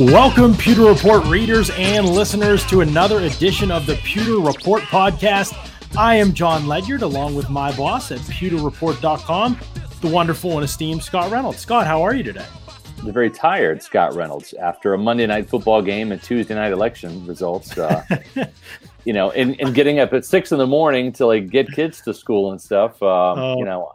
Welcome, Pewter Report readers and listeners, to another edition of the Pewter Report podcast. I am John Ledyard, along with my boss at pewterreport.com, the wonderful and esteemed Scott Reynolds. Scott, how are you today? The very tired Scott Reynolds after a Monday night football game and Tuesday night election results. Uh, you know, and, and getting up at six in the morning to like get kids to school and stuff. Um, oh. You know,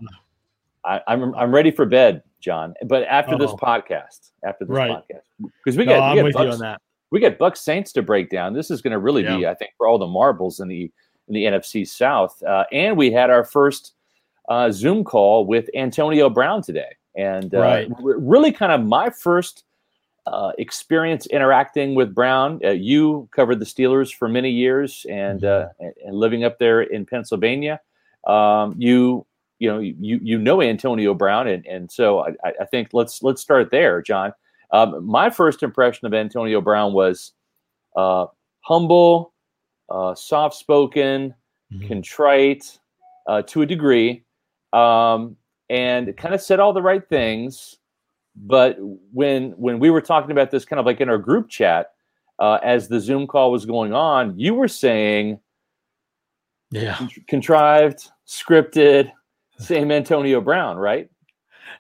I, I'm I'm ready for bed, John. But after oh. this podcast, after this right. podcast, because we got no, we got Bucks, we got Bucks Saints to break down. This is going to really yeah. be, I think, for all the marbles in the in the NFC South. Uh, and we had our first uh, Zoom call with Antonio Brown today, and uh, right. really kind of my first uh, experience interacting with Brown. Uh, you covered the Steelers for many years, and mm-hmm. and living up there in Pennsylvania. Um, you you know you you know Antonio Brown, and and so I, I think let's let's start there, John. Um, my first impression of Antonio Brown was uh, humble, uh, soft spoken, mm-hmm. contrite uh, to a degree, um, and kind of said all the right things. But when when we were talking about this, kind of like in our group chat, uh, as the Zoom call was going on, you were saying, "Yeah, contrived, scripted." Same Antonio Brown, right?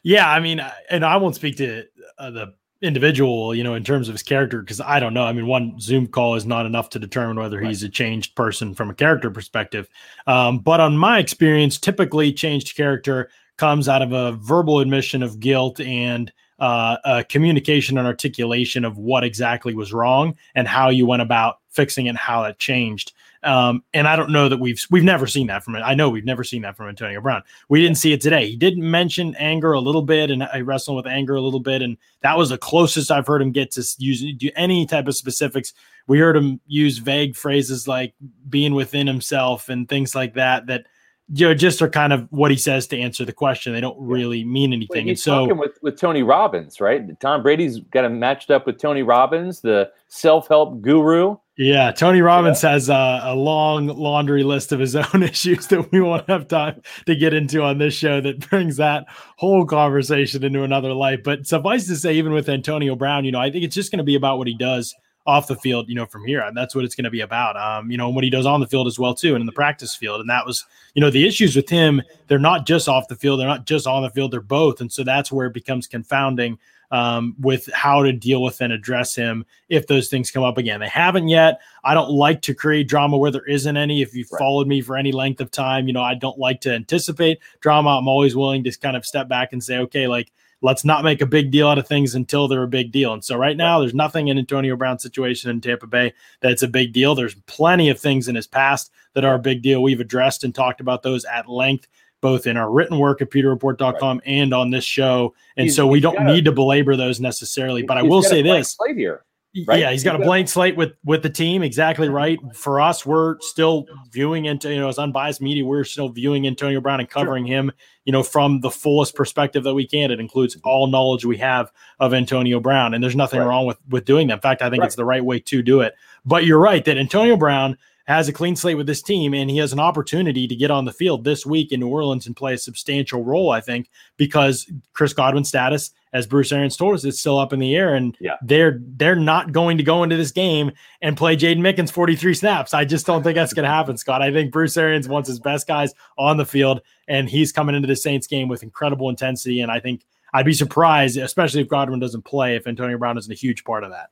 Yeah, I mean, and I won't speak to uh, the individual, you know, in terms of his character, because I don't know. I mean, one Zoom call is not enough to determine whether right. he's a changed person from a character perspective. Um, but on my experience, typically changed character comes out of a verbal admission of guilt and uh, a communication and articulation of what exactly was wrong and how you went about fixing it and how it changed. Um, and I don't know that we've we've never seen that from it. I know we've never seen that from Antonio Brown. We didn't see it today. He didn't mention anger a little bit, and I wrestled with anger a little bit, and that was the closest I've heard him get to use do any type of specifics. We heard him use vague phrases like being within himself and things like that. That you know, just are kind of what he says to answer the question. They don't really mean anything. and so, talking with, with Tony Robbins, right? Tom Brady's got him matched up with Tony Robbins, the self help guru. Yeah, Tony Robbins yeah. has a, a, long laundry list of his own issues that we won't have time to get into on this show that brings that whole conversation into another life. But suffice to say, even with Antonio Brown, you know, I think it's just going to be about what he does off the field, you know, from here. And that's what it's going to be about. Um, you know, what he does on the field as well, too, and in the practice field. And that was, you know, the issues with him, they're not just off the field, they're not just on the field, they're both. And so that's where it becomes confounding um, with how to deal with and address him if those things come up again. They haven't yet. I don't like to create drama where there isn't any. If you've right. followed me for any length of time, you know, I don't like to anticipate drama. I'm always willing to kind of step back and say, okay, like, let's not make a big deal out of things until they're a big deal. And so right now, there's nothing in Antonio Brown's situation in Tampa Bay that's a big deal. There's plenty of things in his past that are a big deal. We've addressed and talked about those at length, both in our written work at pewterreport.com right. and on this show. And he's, so we don't need to belabor those necessarily. But I will say this. Here. Right? Yeah, he's got a blank slate with with the team. Exactly right. For us, we're still viewing into you know as unbiased media, we're still viewing Antonio Brown and covering sure. him, you know, from the fullest perspective that we can. It includes all knowledge we have of Antonio Brown, and there's nothing right. wrong with with doing that. In fact, I think right. it's the right way to do it. But you're right that Antonio Brown has a clean slate with this team, and he has an opportunity to get on the field this week in New Orleans and play a substantial role. I think because Chris Godwin's status as Bruce Arians told us, is still up in the air, and yeah. they're they're not going to go into this game and play Jaydon Mickens 43 snaps. I just don't think that's going to happen, Scott. I think Bruce Arians wants his best guys on the field, and he's coming into the Saints game with incredible intensity. And I think I'd be surprised, especially if Godwin doesn't play, if Antonio Brown isn't a huge part of that.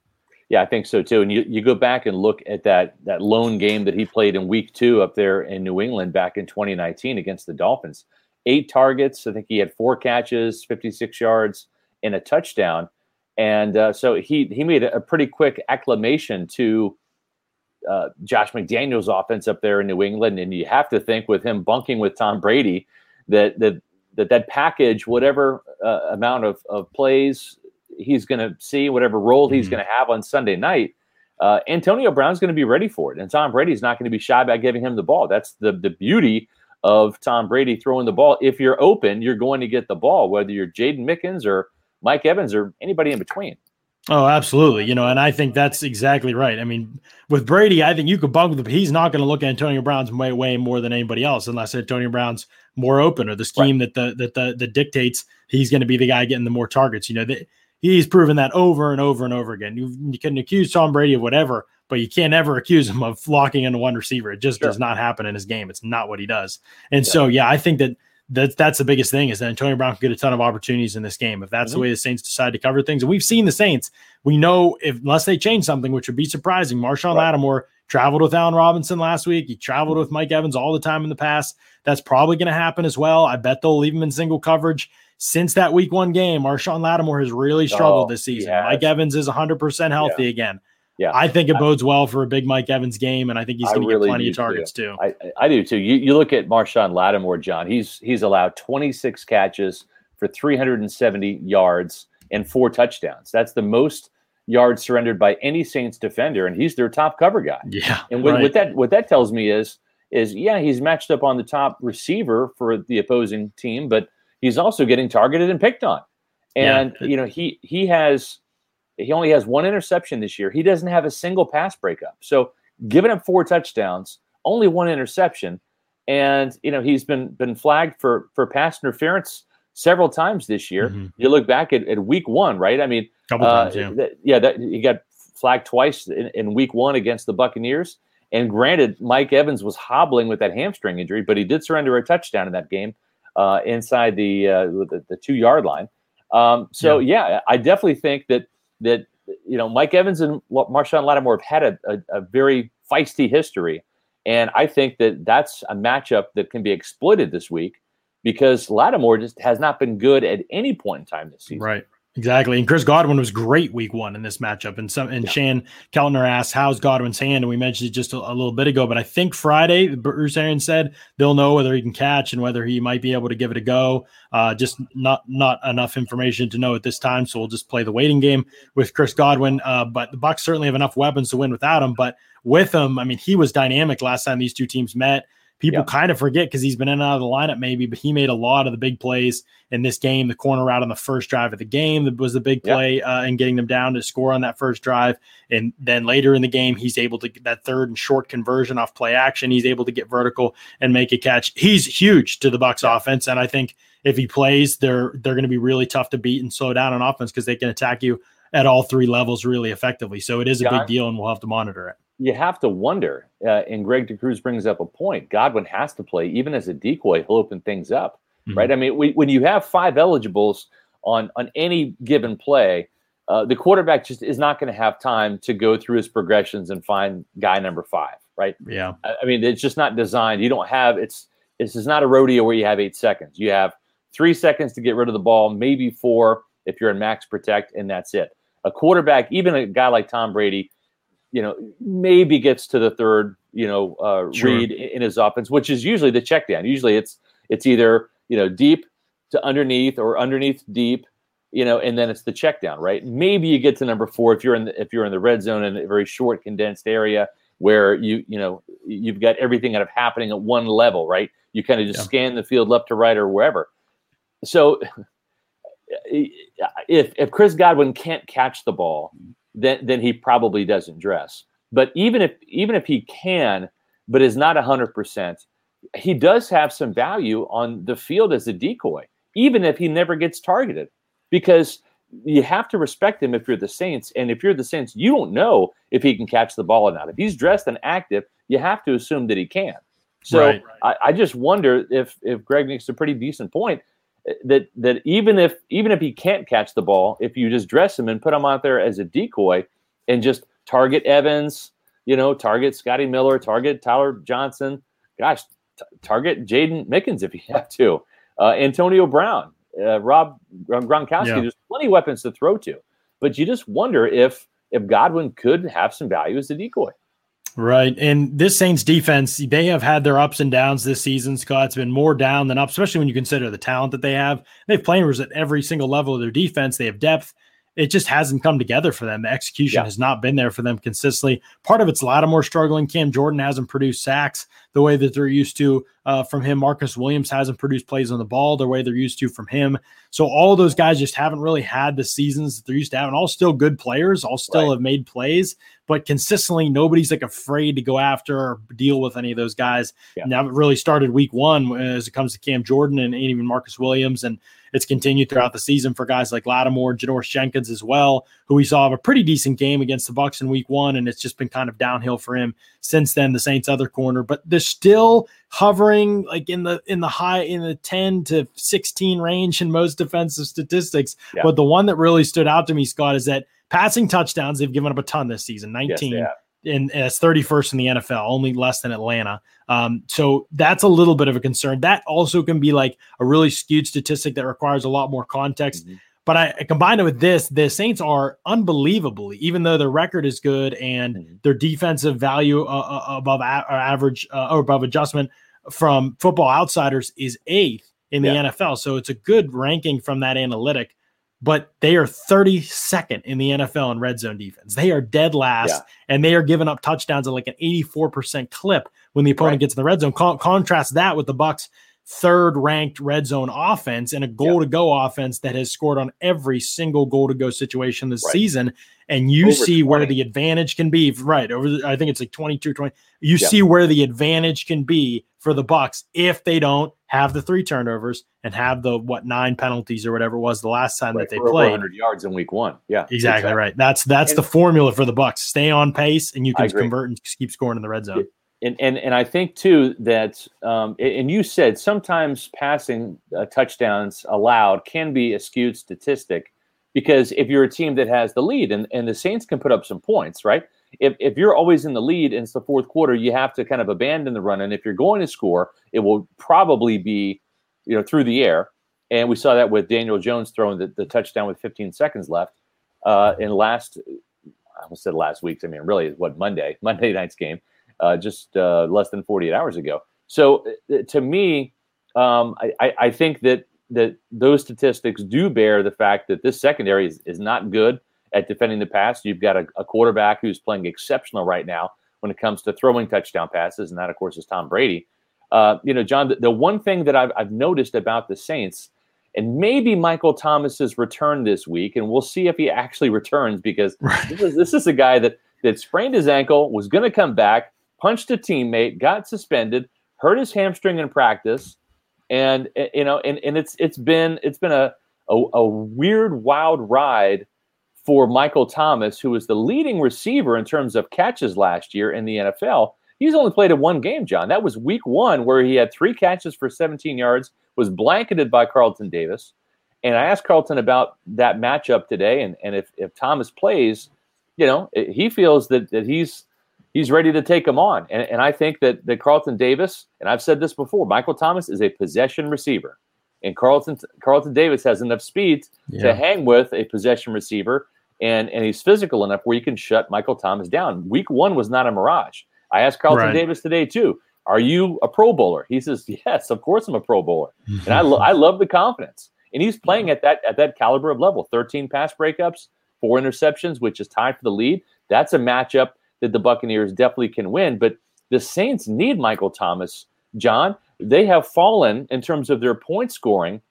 Yeah, I think so too. And you, you go back and look at that that lone game that he played in week two up there in New England back in 2019 against the Dolphins. Eight targets. I think he had four catches, 56 yards and a touchdown. And uh, so he he made a, pretty quick acclamation to uh, Josh McDaniels' offense up there in New England. And you have to think with him bunking with Tom Brady that that that, that package, whatever uh, amount of, of plays he's going to see, whatever role mm-hmm. he's going to have on Sunday night, uh, Antonio Brown's going to be ready for it. And Tom Brady's not going to be shy about giving him the ball. That's the the beauty of Tom Brady throwing the ball. If you're open, you're going to get the ball, whether you're Jaydon Mickens or – Mike Evans or anybody in between. Oh, absolutely. You know, and I think that's exactly right. I mean, with Brady, I think you could bunk with him. He's not going to look at Antonio Brown's way, way more than anybody else, unless Antonio Brown's more open or the scheme right. that the that the that dictates he's going to be the guy getting the more targets. You know, that He's proven that over and over and over again. You, you can accuse Tom Brady of whatever, but you can't ever accuse him of locking into one receiver. It just sure. does not happen in his game. It's not what he does. And yeah. so, yeah, I think that that's that's the biggest thing is that Antonio Brown can get a ton of opportunities in this game if that's mm-hmm. the way the Saints decide to cover things. And we've seen the Saints. We know if unless they change something, which would be surprising. Marshon right. Lattimore traveled with Allen Robinson last week. He traveled with Mike Evans all the time in the past. That's probably going to happen as well. I bet they'll leave him in single coverage. Since that week one game, Marshon Lattimore has really struggled oh, this season. Mike Evans is 100% healthy yeah. again. Yeah, I think it bodes well for a big Mike Evans game, and I think he's going to really get plenty of targets too. too. I, I, do too. You, you look at Marshon Lattimore, John. He's he's allowed 26 catches for 370 yards and four touchdowns. That's the most yards surrendered by any Saints defender, and he's their top cover guy. Yeah, and what, right. what that what that tells me is is yeah, he's matched up on the top receiver for the opposing team, but he's also getting targeted and picked on. And yeah. you know he he has he only has one interception this year. He doesn't have a single pass breakup. So giving up four touchdowns, only one interception, and you know he's been been flagged for for pass interference several times this year. Mm-hmm. You look back at, at week one, right? I mean, couple uh, times, yeah. Th- yeah, that he got flagged twice in, in week one against the Buccaneers. And granted, Mike Evans was hobbling with that hamstring injury, but he did surrender a touchdown in that game uh, inside the, uh, the, the two yard line. Um, so yeah. yeah. I definitely think that that you know Mike Evans and Marshon Lattimore have had a, a, a, very feisty history, and I think that that's a matchup that can be exploited this week because Lattimore just has not been good at any point in time this season. Right. Exactly. And Chris Godwin was great week one in this matchup. And some and yeah. Shan Keltner asked, How's Godwin's hand? And we mentioned it just a, a, little bit ago. But I think Friday, Bruce Arians said they'll know whether he can catch and whether he might be able to give it a go. Uh, just not not enough information to know at this time. So we'll just play the waiting game with Chris Godwin. Uh, but the Bucks certainly have enough weapons to win without him. But with him, I mean, he was dynamic last time these two teams met people kind of forget because he's been in and out of the lineup maybe, but he made a lot of the big plays in this game. The corner route on the first drive of the game was the big play uh, and getting them down to score on that first drive. And then later in the game, he's able to get that third and short conversion off play action. He's able to get vertical and make a catch. He's huge to the Bucks offense, and I think if he plays, they're they're going to be really tough to beat and slow down on offense because they can attack you at all three levels really effectively. So it is a big deal, and we'll have to monitor it you have to wonder, uh, and Greg DeCruz brings up a point. Godwin has to play, even as a decoy, he'll open things up, mm-hmm. right? I mean, we, when you have five eligibles on on any given play, uh, the quarterback just is not going to have time to go through his progressions and find guy number five, right? Yeah. I, I mean, it's just not designed. You don't have it's this is not a rodeo where you have eight seconds. You have three seconds to get rid of the ball, maybe four if you're in max protect, and that's it. A quarterback, even a guy like Tom Brady you know, maybe gets to the third, you know, uh, sure. read in his offense, which is usually the check down. Usually it's it's either you know deep to underneath or underneath deep, you know, and then it's the check down, right? Maybe you get to number four if you're in the, if you're in the red zone in a very short condensed area where you you know you've got everything kind of happening at one level, right? You kind of just yeah. scan the field left to right or wherever. So if if Chris Godwin can't catch the ball then then he probably doesn't dress. But even if even if he can, but is not hundred percent, he does have some value on the field as a decoy, even if he never gets targeted, because you have to respect him if you're the Saints. And if you're the Saints, you don't know if he can catch the ball or not. If he's dressed and active, you have to assume that he can. So right. I, I, just wonder if if Greg makes a pretty decent point that that even if even if he can't catch the ball, if you just dress him and put him out there as a decoy and just target Evans, you know, target Scotty Miller, target Tyler Johnson, gosh, t- target Jaydon Mickens if you have to, uh, Antonio Brown, uh, Rob Gronkowski. Yeah. There's plenty of weapons to throw to, but you just wonder if if Godwin could have some value as a decoy. Right. And this Saints defense, they have had their ups and downs this season, Scott. It's been more down than up, especially when you consider the talent that they have. They have players at every single level of their defense. They have depth. It just hasn't come together for them. The execution yeah. has not been there for them consistently. Part of it's Lattimore struggling. Cam Jordan hasn't produced sacks. the way that they're used to uh, from him. Marcus Williams hasn't produced plays on the ball the way they're used to from him. So all those guys just haven't really had the seasons that they're used to having. All still good players, all still right. have made plays, but consistently nobody's like afraid to go after or deal with any of those guys. Yeah. Now it really started week one as it comes to Cam Jordan and even Marcus Williams and it's continued throughout the season for guys like Lattimore, Janoris Jenkins as well, who we saw have a pretty decent game against the Bucks in week one, and it's just been kind of downhill for him since then. The Saints' other corner, but they're still hovering like in the in the high in the 10 to 16 range in most defensive statistics. Yeah. But the one that really stood out to me, Scott, is that passing touchdowns, they've given up a ton this season, 19. Yes, and, it's 31st in the NFL, only less than Atlanta. Um, so that's a little bit of a concern. That also can be like a really skewed statistic that requires a lot more context. Mm-hmm. But I, I combined it with this, the Saints are unbelievably, even though their record is good and mm-hmm. their defensive value uh, uh, above a- average uh, or above adjustment from Football Outsiders is eighth in the yeah. NFL. So it's a good ranking from that analytic but they are 32nd in the NFL in red zone defense. They are dead last, yeah. and they are giving up touchdowns at like an 84% clip when the opponent right. gets in the red zone. Con- contrast that with the Bucs' third ranked red zone offense and a goal to go offense that has scored on every single goal to go situation this right. season. And you over see 20. where the advantage can be. Right. Over, the, I think it's like 22, 20. You yeah. see where the advantage can be for the Bucks if they don't have the three turnovers and have the what nine penalties or whatever it was the last time right, that they played. 100 yards in week one. Yeah, exactly, exactly. right. That's that's and, the formula for the Bucks. Stay on pace, and you can convert and keep scoring in the red zone. And and and I think too that um, and you said sometimes passing uh, touchdowns allowed can be a skewed statistic because if you're a team that has the lead and, and the Saints can put up some points, right? if, if you're always in the lead and it's the fourth quarter, you have to kind of abandon the run. And if you're going to score, it will probably be, you know, through the air. And we saw that with Daniel Jones throwing the, the touchdown with 15 seconds left uh, in last, I almost said last week's. I mean, really, what Monday, Monday night's game, uh, just uh, less than 48 hours ago. So uh, to me, um, I, I think that that those statistics do bear the fact that this secondary is, is not good at defending the pass. You've got a, a, quarterback who's playing exceptional right now when it comes to throwing touchdown passes, and that, of course, is Tom Brady. Uh, you know, John, the, the, one thing that I've, I've noticed about the Saints, and maybe Michael Thomas's return this week, and we'll see if he actually returns because right. this, is, this is a guy that that sprained his ankle, was going to come back, punched a teammate, got suspended, hurt his hamstring in practice, and eh, you know, and, and it's it's been it's been a, a, a weird, wild ride for Michael Thomas, who was the leading receiver in terms of catches last year in the NFL. He's only played in one game, John. That was week one, where he had three catches for 17 yards, was blanketed by Carlton Davis. And I asked Carlton about that matchup today, and, and if, if Thomas plays, you know, he feels that, that he's he's ready to take him on. And, and I think that, that Carlton Davis, and I've said this before, Michael Thomas is a possession receiver. And Carlton Carlton Davis has enough speed yeah. to hang with a possession receiver, and and he's physical enough where you can shut Michael Thomas down. Week one was not a mirage. I asked Carlton right. Davis today too. Are you a Pro Bowler? He says, "Yes, of course I'm a Pro Bowler," and I lo- I love the confidence. And he's playing at that at that caliber of level. 13 pass breakups, four interceptions, which is tied for the lead. That's a matchup that the Buccaneers definitely can win. But the Saints need Michael Thomas, John, they have fallen in terms of their point scoring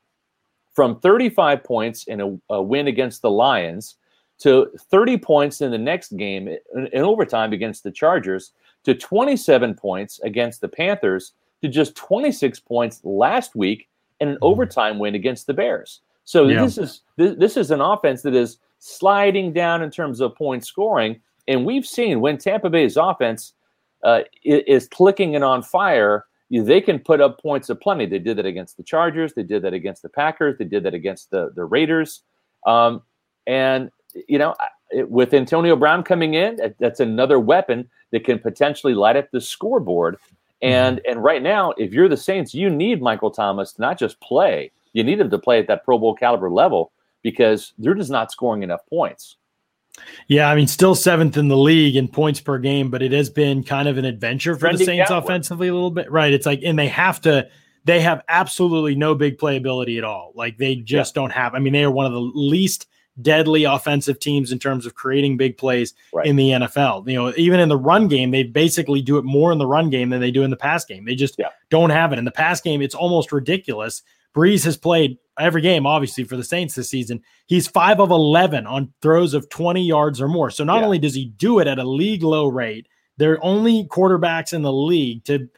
from 35 points in a, a win against the Lions to 30 points in the next game in, in overtime against the Chargers to 27 points against the Panthers to just 26 points last week in an mm-hmm. overtime win against the Bears. So yeah. this is this, this is an offense that is sliding down in terms of point scoring, and we've seen when Tampa Bay's offense uh, is clicking and on fire, they can put up points aplenty. They did that against the Chargers. They did that against the Packers. They did that against the the Raiders. Um, and you know, with Antonio Brown coming in, that's another weapon that can potentially light up the scoreboard. And mm-hmm. and right now, if you're the Saints, you need Michael Thomas to not just play. You need him to play at that Pro Bowl caliber level because they're just not scoring enough points. Yeah, I mean, still seventh in the league in points per game, but it has been kind of an adventure for Trending the Saints offensively a little bit. Right. It's like, and they have to, they have absolutely no big playability at all. Like they just yeah. don't have, I mean, they are one of the least deadly offensive teams in terms of creating big plays right. in the NFL. You know, even in the run game, they basically do it more in the run game than they do in the pass game. They just yeah. don't have it. In the pass game, it's almost ridiculous. Brees has played every game, obviously, for the Saints this season. He's five of 11 on throws of 20 yards or more. So not yeah. only does he do it at a league low rate, they're only quarterbacks in the league to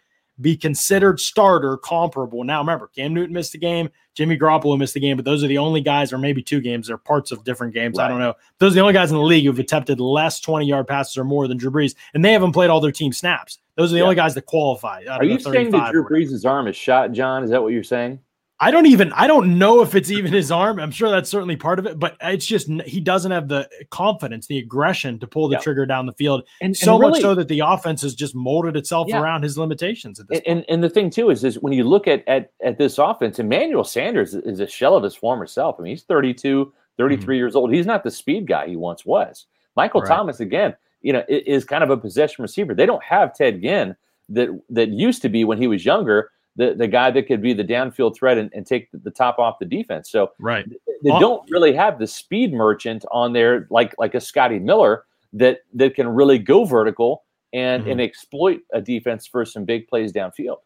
be considered starter comparable. Now, remember, Cam Newton missed the game, Jimmy Garoppolo missed the game, but those are the only guys, or maybe two games, they're parts of different games. Right. I don't know. Those are the only guys in the league who've attempted less 20 yard passes or more than Drew Brees, and they haven't played all their team snaps. Those are the yeah. only guys that qualify. Are you saying that Drew Brees' arm is shot, John? Is that what you're saying? I don't even I don't know if it's even his arm. I'm sure that's certainly part of it, but it's just he doesn't have the confidence, the aggression to pull the yeah. trigger down the field. And so and really, much so that the offense has just molded itself yeah. around his limitations at this and, and, and the thing too is is when you look at at at this offense, Emmanuel Sanders is a shell of his former self. I mean, he's 32, 33 mm-hmm. years old. He's not the speed guy he once was. Michael right. Thomas again, you know, is kind of a possession receiver. They don't have Ted Ginn that that used to be when he was younger the, the guy that could be the downfield threat and, and take the, top off the defense. So right. they don't really have the speed merchant on there like like a Scotty Miller that that can really go vertical and mm-hmm. and exploit a defense for some big plays downfield.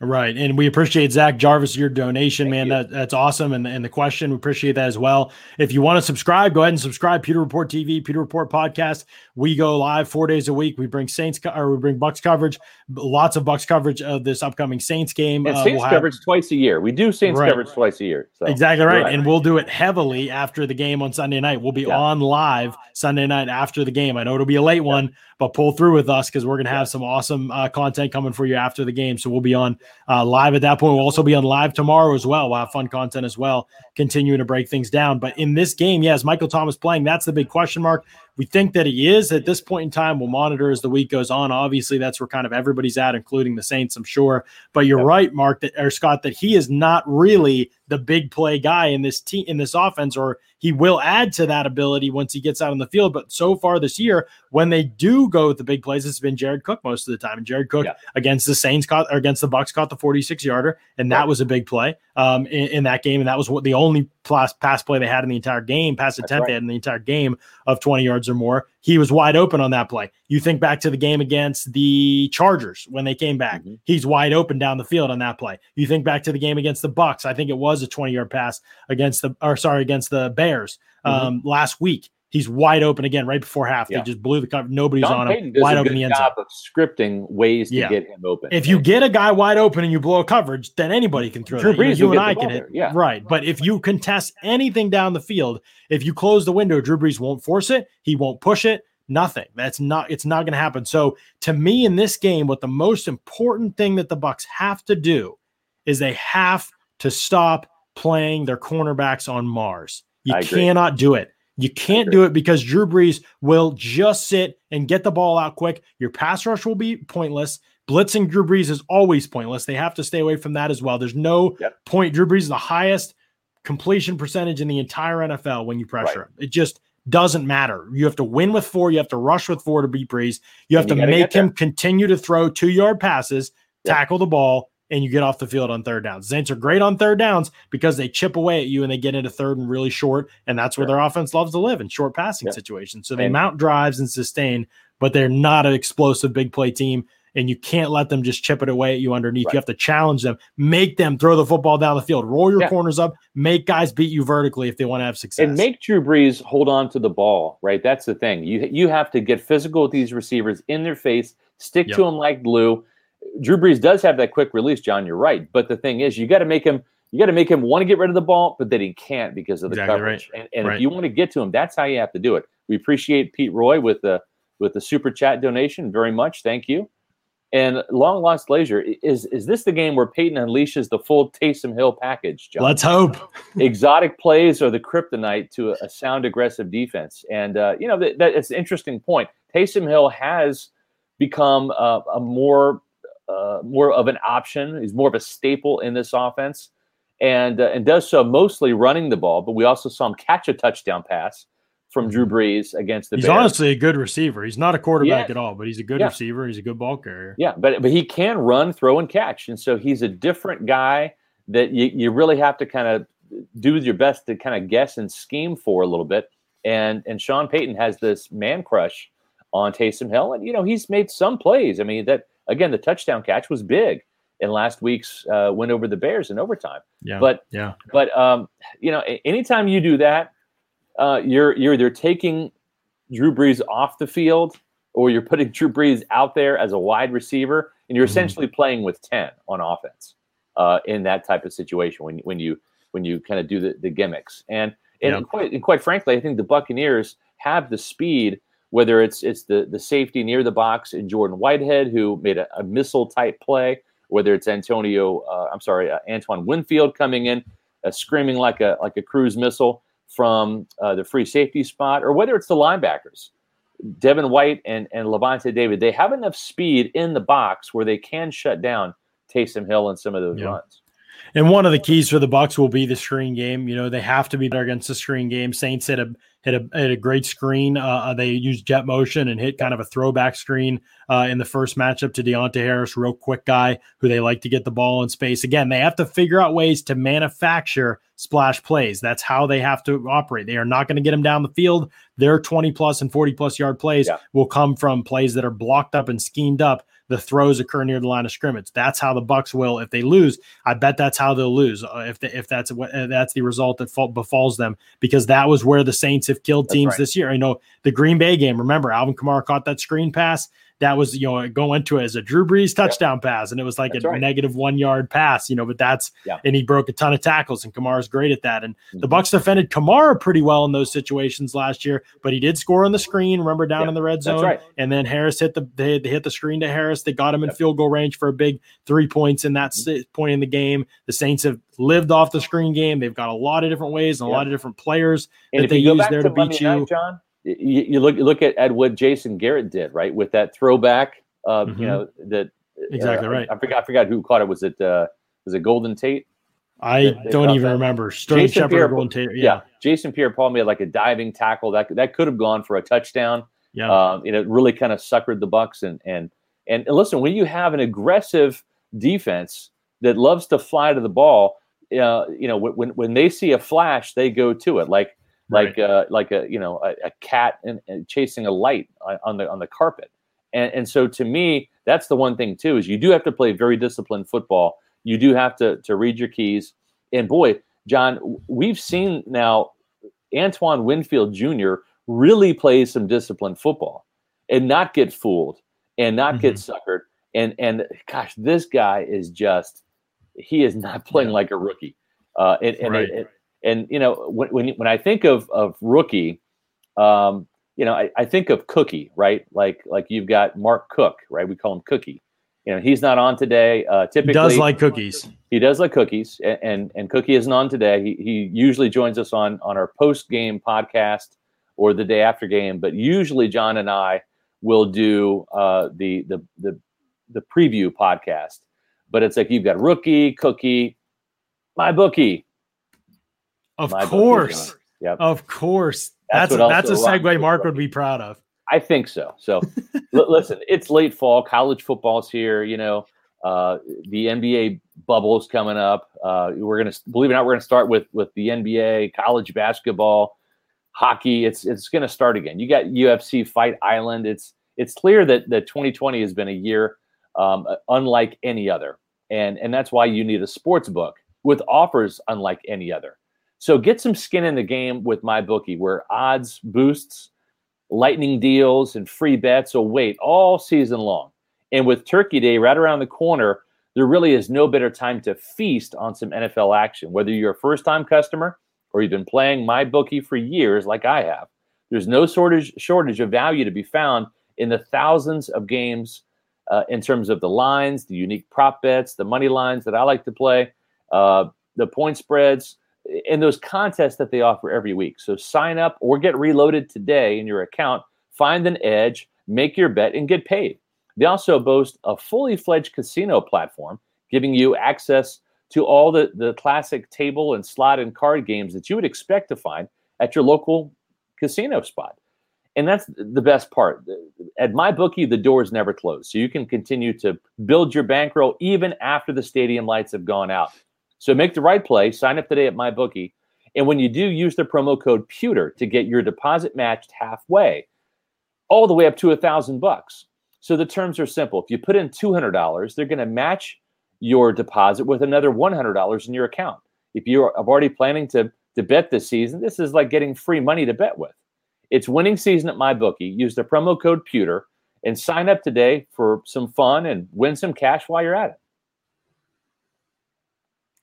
Right. And we appreciate Zach Jarvis, your donation, Thank man. You. That, that's awesome. And, and the question, we appreciate that as well. If you want to subscribe, go ahead and subscribe. Pewter Report TV, Pewter Report Podcast. We go live four days a week. We bring Saints or we bring Bucks coverage, lots of Bucks coverage of this upcoming Saints game. And uh, Saints we'll coverage have, twice a year. We do Saints right. coverage twice a year. So. Exactly right. right. And we'll do it heavily after the game on Sunday night. We'll be yeah. on live Sunday night after the game. I know it'll be a late yeah. one, but pull through with us because we're going to have some awesome uh, content coming for you after the game. So we'll be on uh, live at that point. We'll also be on live tomorrow as well. We'll have fun content as well, continuing to break things down. But in this game, yes, Michael Thomas playing. That's the big question mark. We think that he is at this point in time. We'll monitor as the week goes on. Obviously, that's where kind of everybody's at, including the Saints, I'm sure. But you're right, Mark, that or Scott, that he is not really the big play guy in this team in this offense, or he will add to that ability once he gets out on the field. But so far this year, when they do go with the big plays, it's been Jared Cook most of the time. And Jared Cook yeah. against the Saints caught or against the Bucks caught the 46 yarder, and that was a big play um, in, in, that game. And that was what the only pass, pass play they had in the entire game, pass attempt right. they had in the entire game of 20 yards or more. He was wide open on that play. You think back to the game against the Chargers when they came back. Mm-hmm. He's wide open down the field on that play. You think back to the game against the Bucks. I think it was a 20 yard pass against the or sorry, against the Bears mm-hmm. um, last week. He's wide open again right before half. Yeah. They just blew the cover. Nobody's John on him. wide open the end zone. of scripting ways to yeah. get him open. If you get a guy wide open and you blow a coverage, then anybody can throw Drew Brees you, you and I can hit. Yeah. Right. But if you contest anything down the field, if you close the window, Drew Brees won't force it. He won't push it. Nothing. That's not. It's not going to happen. So to me, in this game, what the most important thing that the Bucks have to do is they have to stop playing their cornerbacks on Mars. You cannot do it. You can't do it because Drew Brees will just sit and get the ball out quick. Your pass rush will be pointless. Blitzing Drew Brees is always pointless. They have to stay away from that as well. There's no yep. point. Drew Brees is the highest completion percentage in the entire NFL when you pressure right. him. It just doesn't matter. You have to win with four. You have to rush with four to beat Brees. You have and to make him continue to throw two yard passes, yep. tackle the ball, and you get off the field on third downs. Saints are great on third downs because they chip away at you and they get into third and really short, and that's where their offense loves to live in short passing yeah. situations. So they and, mount drives and sustain, but they're not an explosive big play team. And you can't let them just chip it away at you underneath. Right. You have to challenge them, make them throw the football down the field, roll your yeah. corners up, make guys beat you vertically if they want to have success. And make Drew Brees hold on to the ball, right? That's the thing. You you have to get physical with these receivers in their face, stick yep. to them like glue Drew Brees does have that quick release, John. You're right, but the thing is, you got to make him. You got to make him want to get rid of the ball, but that he can't because of the exactly coverage. Right. And, and right. if you want to get to him, that's how you have to do it. We appreciate Pete Roy with the with the super chat donation very much. Thank you. And long lost leisure is is this the game where Payton unleashes the full Taysom Hill package? John? Let's hope. Exotic plays are the kryptonite to a, a sound aggressive defense, and uh, you know that, that, it's an interesting point. Taysom Hill has become a, a more uh, more of an option. He's more of a staple in this offense, and uh, and does so mostly running the ball. But we also saw him catch a touchdown pass from Drew mm-hmm. Brees against the. He's Bears. honestly a good receiver. He's not a quarterback at all, but he's a good yeah. receiver. He's a good ball carrier. Yeah, but but he can run, throw, and catch, and so he's a different guy that you, you really have to kind of do your best to kind of guess and scheme for a little bit. and and Sean Payton has this man crush on Taysom Hill, and you know he's made some plays. I mean that again, the touchdown catch was big in last week's uh, win over the Bears in overtime. Yeah, but yeah, but um, you know, anytime you do that, uh, you're you're either taking Drew Brees off the field or you're putting Drew Brees out there as a wide receiver, and you're mm-hmm. essentially playing with ten on offense uh, in that type of situation when when you when you kind of do the, the gimmicks and and, quite, and quite frankly, I think the Buccaneers have the speed. Whether it's it's the the safety near the box in Jordan Whitehead who made a, a missile type play, whether it's Antonio, uh, I'm sorry, uh, Antoine Winfield coming in, uh, screaming like a like a cruise missile from uh, the free safety spot, or whether it's the linebackers, Devin White and and Lavonte David, they have enough speed in the box where they can shut down Taysom Hill and some of those yeah. runs. And one of the keys for the Bucks will be the screen game. You know, they have to be better against the screen game. Saints hit a hit a, hit a great screen. Uh, uh, they used jet motion and hit kind of a throwback screen uh, in the first matchup to Deonte Harris, real quick guy who they like to get the ball in space. Again, they have to figure out ways to manufacture splash plays. That's how they have to operate. They are not going to get them down the field. Their 20 plus and 40 plus yard plays yeah. will come from plays that are blocked up and schemed up the throws occur near the line of scrimmage. That's how the Bucks will. If they lose, I bet that's how they'll lose. Uh, if if that's what uh, that's the result that fall, befalls them, because that was where the Saints have killed teams right. this year. I know the Green Bay game. Remember, Alvin Kamara caught that screen pass that was you know going to it as a Drew Brees touchdown yeah. pass, and it was like that's a right. negative one yard pass, you know. But that's yeah. and he broke a ton of tackles, and Kamara's great at that. And mm-hmm. the Bucks defended Kamara pretty well in those situations last year, but he did score on the screen. Remember down yeah. in the red zone, right. and then Harris hit the they, they, hit the screen to Harris. They got him in field goal range for a big three points in that mm-hmm. point in the game. The Saints have lived off the screen game. They've got a lot of different ways and a lot of different players and that they use there to, to beat you. Night, John, you, you look you look at Ed what Jason Garrett did right with that throwback uh, mm-hmm. You know that exactly uh, right. I, I, forgot. I forgot who caught it. Was it uh, was it Golden Tate? I that, don't even that? remember. Sterling Jason Shepard, Golden Tate. Yeah. yeah. Jason Pierre-Paul made like a diving tackle that that could have gone for a touchdown. Yeah, um, you know, really kind of suckered the Bucks and and and listen when you have an aggressive defense that loves to fly to the ball. Uh, you know, when when they see a flash, they go to it like like right. uh, like a you know a, a cat and chasing a light on the on the carpet. And, and so to me, that's the one thing too is you do have to play very disciplined football. You do have to to read your keys. And boy, John, we've seen now Antoine Winfield Jr. really plays some disciplined football and not get fooled and not mm-hmm. get suckered. And and gosh, this guy is just he is not playing yeah. like a rookie. Uh, and and, right. and, and you know when when, when I think of of rookie, um, you know, I, I, think of Cookie, right? Like like you've got Mark Cook, right? We call him Cookie. You know, he's not on today. Uh, typically, he does like cookies. He does like cookies, and and, and Cookie isn't on today. He he usually joins us on on our post game podcast or the day after game, but usually John and I will do uh, the the the the preview podcast. But it's like you've got rookie, Cookie, my bookie. Of my course. Yep. Of course. That's that's, that's a segue Mark would be proud of. I think so. So, l- listen, it's late fall. College football's here. You know, uh, the NBA bubble is coming up. Uh, we're gonna believe it or not, we're gonna start with with the NBA, college basketball, hockey. It's it's gonna start again. You got UFC Fight Island. It's it's clear that that 2020 has been a year um, unlike any other, and and that's why you need a sports book with offers unlike any other. So get some skin in the game with MyBookie, where odds boosts, lightning deals, and free bets will wait all season long. And with Turkey Day right around the corner, there really is no better time to feast on some NFL action. Whether you're a first-time customer or you've been playing MyBookie for years, like I have, there's no shortage shortage of value to be found in the thousands of games uh, in terms of the lines, the unique prop bets, the money lines that I like to play, uh, the point spreads and those contests that they offer every week. So sign up or get reloaded today in your account, find an edge, make your bet, and get paid. They also boast a fully fledged casino platform, giving you access to all the, the classic table and slot and card games that you would expect to find at your local casino spot. And that's the best part. At MyBookie, the doors never close. So you can continue to build your bankroll even after the stadium lights have gone out. So make the right play. Sign up today at MyBookie And when you do, use the promo code Pewter to get your deposit matched halfway, all the way up to a thousand bucks. So the terms are simple. If you put in two hundred dollars, they're going to match your deposit with another one hundred dollars in your account. If you are already planning to to bet this season, this is like getting free money to bet with. It's winning season at MyBookie. Use the promo code Pewter and sign up today for some fun and win some cash while you're at it.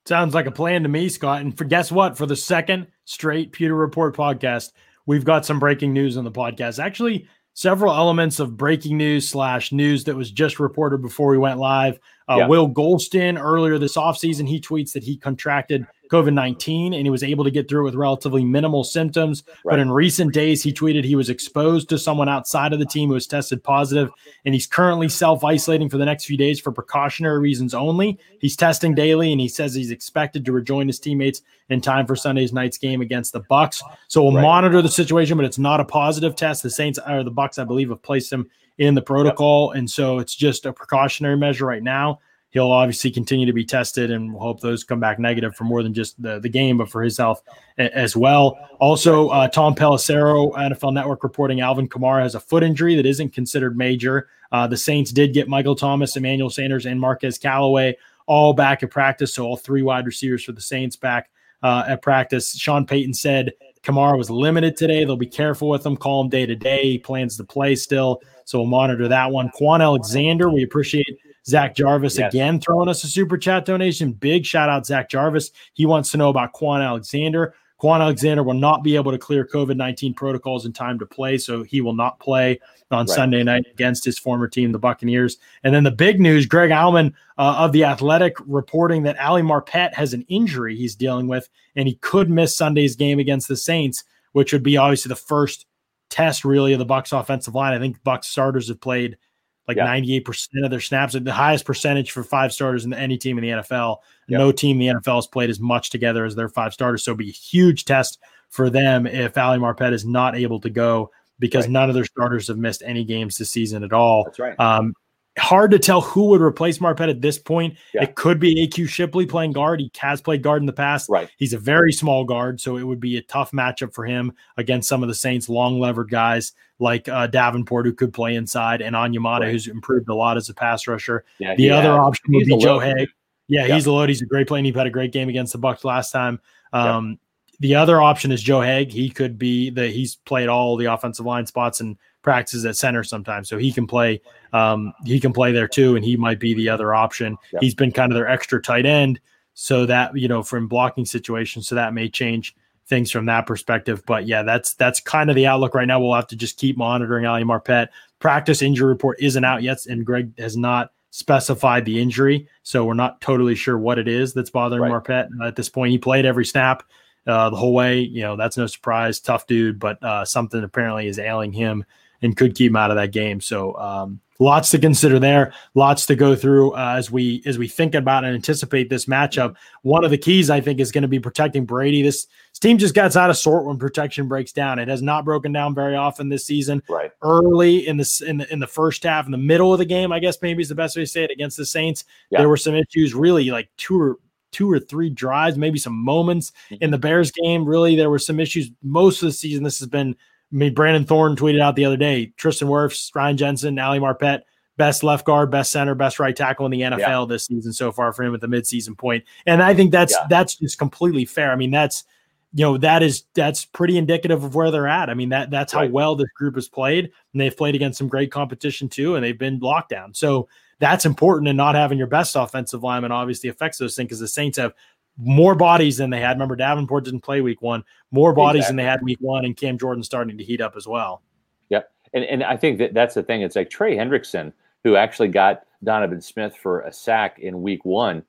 Sounds like a plan to me, Scott. And for guess what? For the second straight Pewter Report podcast, we've got some breaking news on the podcast. Actually, several elements of breaking news slash news that was just reported before we went live. Uh, yeah. Will Gholston earlier this offseason, he tweets that he contracted COVID 19 and he was able to get through it with relatively minimal symptoms. Right. But in recent days, he tweeted he was exposed to someone outside of the team who was tested positive, and he's currently self isolating for the next few days for precautionary reasons only. He's testing daily, and he says he's expected to rejoin his teammates in time for Sunday's night's game against the Bucks. So we'll right. monitor the situation, but it's not a positive test. The Saints or the Bucks, I believe, have placed him in the protocol, yep. and so it's just a precautionary measure right now he'll obviously continue to be tested and we'll hope those come back negative for more than just the, the game, but for his health as well. Also, uh, Tom Pelissero, NFL Network reporting Alvin Kamara has a foot injury that isn't considered major. Uh, the Saints did get Michael Thomas, Emmanuel Sanders, and Marquez Callaway all back at practice. So all three wide receivers for the Saints back uh, at practice. Sean Payton said Kamara was limited today. They'll be careful with him, call him day to day. He plans to play still. So we'll monitor that one. Kwon Alexander, we appreciate – Zach Jarvis yes. again throwing us a super chat donation. Big shout out, Zach Jarvis. He wants to know about Kwon Alexander. Kwon Alexander will not be able to clear COVID 19 protocols in time to play, so he will not play on right. Sunday night against his former team, the Buccaneers. And then the big news Greg Auman uh, of The Athletic reporting that Ali Marpet has an injury he's dealing with, and he could miss Sunday's game against the Saints, which would be obviously the first test really of the Bucks offensive line. I think Bucks starters have played like yeah. 98% of their snaps, the highest percentage for five starters in any team in the NFL. Yeah. No team in the NFL has played as much together as their five starters. So it'd be a huge test for them if Ali Marpet is not able to go because right. none of their starters have missed any games this season at all. That's right. Um, hard to tell who would replace Marpet at this point. Yeah. It could be AQ Shipley playing guard. He has played guard in the past. Right. He's a very small guard, so it would be a tough matchup for him against some of the Saints' long levered guys like uh, Davenport, who could play inside, and Onyemata, right. who's improved a lot as a pass rusher. Yeah, the other option would be Joe Haeg. Yeah, he's a load. He's a great player. And he had a great game against the Bucks last time. Um, The other option is Joe Haeg. He could be the he's played all the offensive line spots and practices at center sometimes, so he can play. Um, he can play there too, and he might be the other option. Yep. He's been kind of their extra tight end, so that you know from blocking situations, so that may change things from that perspective. But yeah, that's that's kind of the outlook right now. We'll have to just keep monitoring Ali Marpet. Practice injury report isn't out yet, and Greg has not specified the injury, so we're not totally sure what it is that's bothering right. Marpet at this point. He played every snap uh, the whole way. You know, that's no surprise. Tough dude, but uh, something apparently is ailing him and could keep him out of that game. So um, lots to consider there, lots to go through uh, as we as we think about and anticipate this matchup. One of the keys I think is going to be protecting Brady. This, this, team just gets out of sort when protection breaks down. It has not broken down very often this season. Right, early in this in the, in the first half, in the middle of the game, I guess maybe is the best way to say it. Against the Saints, yeah. there were some issues. Really, like two or two or three drives, maybe some moments mm-hmm. in the Bears game. Really, there were some issues most of the season. This has been I mean, Brandon Thorn tweeted out the other day Tristan Wirfs, Ryan Jensen, Ali Marpet, best left guard, best center, best right tackle in the NFL yeah. this season so far for him at the midseason point. And I think that's yeah. that's just completely fair. I mean, that's you know that is that's pretty indicative of where they're at. I mean that that's right. how well this group has played, and they've played against some great competition too, and they've been locked down. So that's important, and not having your best offensive lineman obviously affects those things because the Saints have more bodies than they had. Remember, Davenport didn't play week one, more bodies exactly. than they had week one, and Cam Jordan starting to heat up as well. Yeah. And, and I think that that's the thing. It's like Trey Hendrickson, who actually got Donovan Smith for a sack in week one,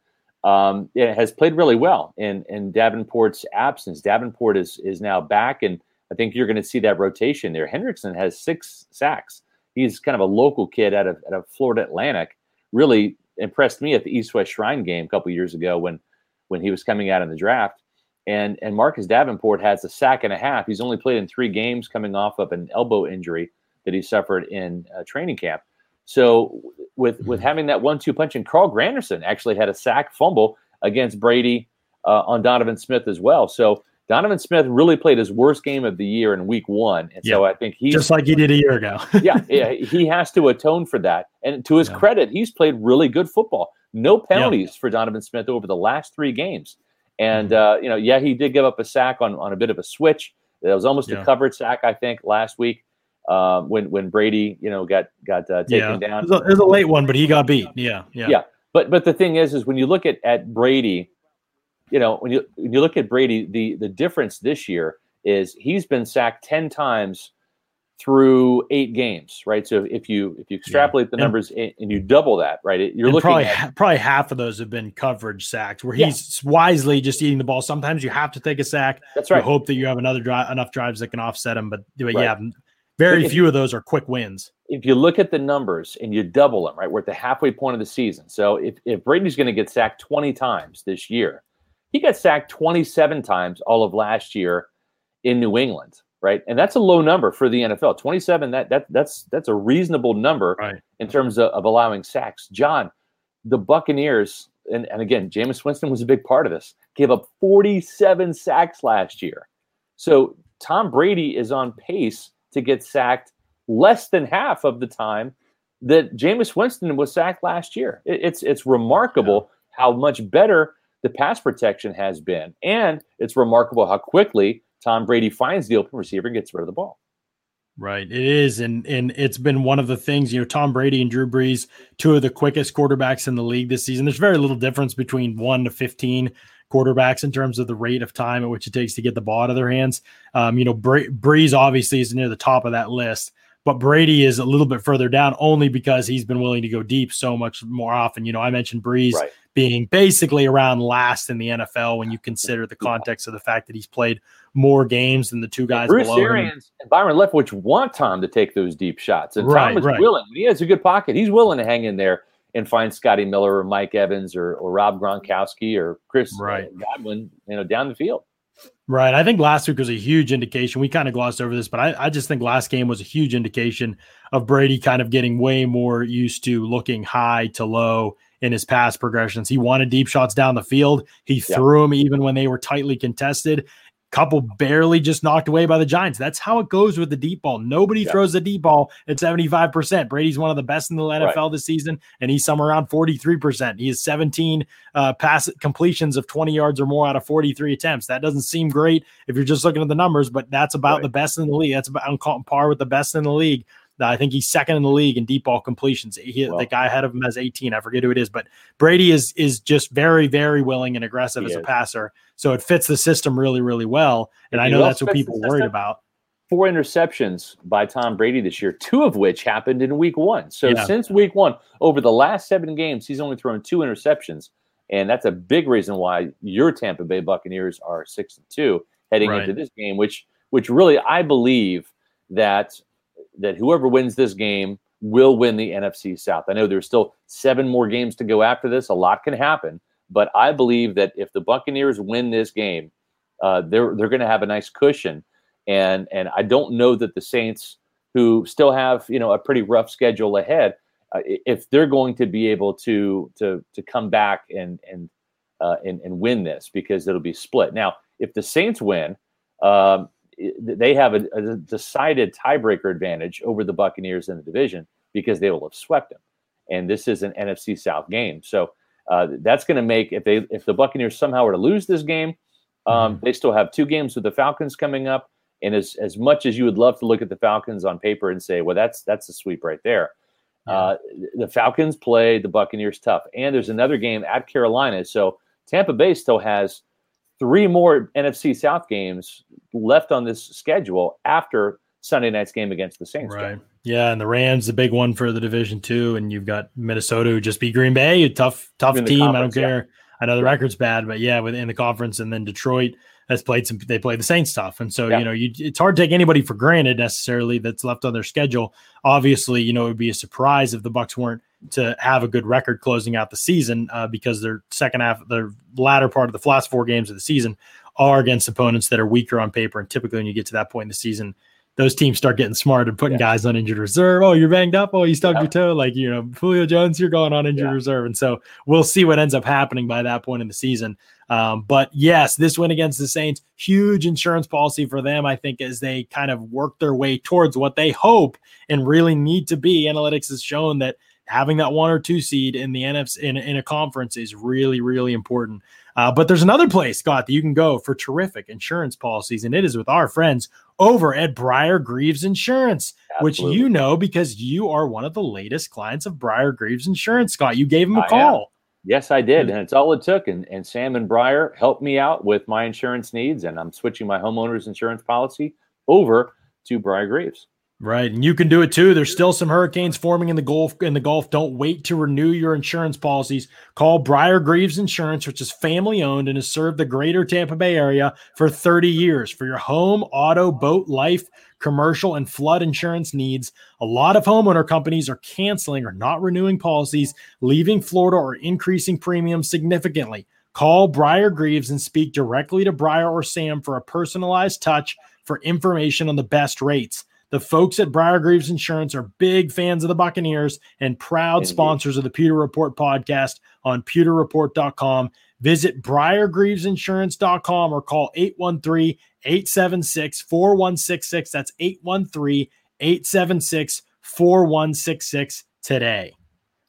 um, has played really well in, in Davenport's absence. Davenport is, is now back, and I think you're going to see that rotation there. Hendrickson has six sacks. He's kind of a local kid out of, out of Florida Atlantic. Really impressed me at the East West Shrine game a couple years ago when – when he was coming out in the draft. And and Marcus Davenport has a sack and a half. He's only played in three games, coming off of an elbow injury that he suffered in uh, training camp. So with with mm-hmm. having that one-two punch, and Carl Granderson actually had a sack fumble against Brady uh, on Donovan Smith as well. So Donovan Smith really played his worst game of the year in week one. And yeah. so I think he's just like he did a year ago. yeah, yeah, he has to atone for that. And to his yeah. credit, he's played really good football. No penalties yeah. for Donovan Smith over the last three games. And, mm-hmm. uh, you know, yeah, he did give up a sack on, on a bit of a switch. It was almost a covered sack, I think, last week um, when when Brady, you know, got got uh, taken down. It was, a, it was, a, late one, but he got beat. Yeah, yeah, yeah. But but the thing is, is when you look at at Brady, you know, when you when you look at Brady, the the difference this year is he's been sacked ten times through eight games, right? So if you if you extrapolate yeah. the numbers and, and, you double that, right, you're looking probably at probably half of those have been coverage sacks where he's yeah. wisely just eating the ball. Sometimes you have to take a sack. That's right. You hope that you have another drive, enough drives that can offset him, but, but right. yeah, very few of those are quick wins. If you look at the numbers and you double them, right, we're at the halfway point of the season. So if, if Brady's going to get sacked 20 times this year, he got sacked 27 times all of last year in New England, right? And that's a low number for the NFL. 27, that that that's that's a reasonable number right. in terms of, of allowing sacks. John, the Buccaneers, and, and again, Jameis Winston was a big part of this, gave up 47 sacks last year. So Tom Brady is on pace to get sacked less than half of the time that Jameis Winston was sacked last year. It, it's it's remarkable yeah. how much better the pass protection has been, and it's remarkable how quickly Tom Brady finds the open receiver and gets rid of the ball. Right, it is, and and it's been one of the things. You know, Tom Brady and Drew Brees, two of the quickest quarterbacks in the league this season. There's very little difference between one to fifteen quarterbacks in terms of the rate of time at which it takes to get the ball out of their hands. Um, you know, Bre- Brees obviously is near the top of that list, but Brady is a little bit further down only because he's been willing to go deep so much more often. You know, I mentioned Brees right. being basically around last in the NFL when you consider the context of the fact that he's played more games than the two guys Bruce below Arians him. and Byron Leftwich want Tom to take those deep shots, and right, Tom is right. willing. He has a good pocket. He's willing to hang in there and find Scotty Miller or Mike Evans or, or Rob Gronkowski or Chris uh, right. Godwin, you know, down the field. Right. I think last week was a huge indication. We kind of glossed over this, but I, I just think last game was a huge indication of Brady kind of getting way more used to looking high to low in his pass progressions. He wanted deep shots down the field. He threw them even when they were tightly contested couple barely just knocked away by the Giants. That's how it goes with the deep ball. Nobody yeah. throws the deep ball at 75%. Brady's one of the best in the NFL right. this season, and he's somewhere around 43%. He has 17 uh, pass completions of 20 yards or more out of 43 attempts. That doesn't seem great if you're just looking at the numbers, but that's about right. the best in the league. That's about on par with the best in the league. I think he's second in the league in deep ball completions. He, the guy ahead of him has 18. I forget who it is, but Brady is is just very very willing and aggressive as is. a passer. So it fits the system really really well. And I know that's what people worried about. Four interceptions by Tom Brady this year, two of which happened in week one. So yeah. since week one, over the last seven games, he's only thrown two interceptions. And that's a big reason why your Tampa Bay Buccaneers are six and two heading right. into this game, which which really I believe that that whoever wins this game will win the NFC South. I know there's still seven more games to go after this. A lot can happen, but I believe that if the Buccaneers win this game, uh, they're they're going to have a nice cushion. And and I don't know that the Saints, who still have you know a pretty rough schedule ahead, uh, if they're going to be able to to to come back and and uh, and and win this because it'll be split. Now, if the Saints win. Um, they have a, a, decided tiebreaker advantage over the Buccaneers in the division because they will have swept them. And this is an NFC South game, so uh, that's going to make if they if the Buccaneers somehow were to lose this game, um, mm-hmm. they still have two games with the Falcons coming up. And as as much as you would love to look at the Falcons on paper and say, well, that's that's a sweep right there. Yeah. Uh, the Falcons play the Buccaneers tough, and there's another game at Carolina. So Tampa Bay still has three more NFC South games left on this schedule after Sunday night's game against the Saints. Right. Game. Yeah, and the Rams, the big one for the division too, and you've got Minnesota who just beat Green Bay, a tough, tough team. I don't care. Yeah. I know the record's bad, but yeah, within the conference, and then Detroit has played some. They play the Saints stuff, and so yeah. you know, you, it's hard to take anybody for granted necessarily that's left on their schedule. Obviously, you know, it would be a surprise if the Bucks weren't to have a good record closing out the season uh, because their second half, their latter part of the last four games of the season are against opponents that are weaker on paper. And typically, when you get to that point in the season, those teams start getting smart and putting yeah. guys on injured reserve. Oh, you're banged up. Oh, you stubbed yeah. your toe. Like, you know, Julio Jones, you're going on injured yeah. reserve. And so we'll see what ends up happening by that point in the season. Um, but yes, this win against the Saints, huge insurance policy for them, I think, as they kind of work their way towards what they hope and really need to be. Analytics has shown that having that one or two seed in the NFC in, in a conference is really, really important. Uh, but there's another place, Scott, that you can go for terrific insurance policies, and it is with our friends over at Briar Greaves Insurance, Absolutely. which you know because you are one of the latest clients of Briar Greaves Insurance. Scott, you gave him a call. Yes, I did, and it's all it took. And, and Sam and Briar helped me out with my insurance needs, and I'm switching my homeowner's insurance policy over to Briar Greaves. Right, and you can do it too. There's still some hurricanes forming in the Gulf. In the Gulf, don't wait to renew your insurance policies. Call Briar Greaves Insurance, which is family owned and has served the Greater Tampa Bay area for 30 years for your home, auto, boat, life, commercial, and flood insurance needs. A lot of homeowner companies are canceling or not renewing policies, leaving Florida or increasing premiums significantly. Call Briar Greaves and speak directly to Briar or Sam for a personalized touch for information on the best rates. The folks at Briar Greaves Insurance are big fans of the Buccaneers and proud Indeed. sponsors of the Pewter Report podcast on pewterreport.com. Visit briargreavesinsurance.com or call 813 876 4166. That's 813 876 4166 today.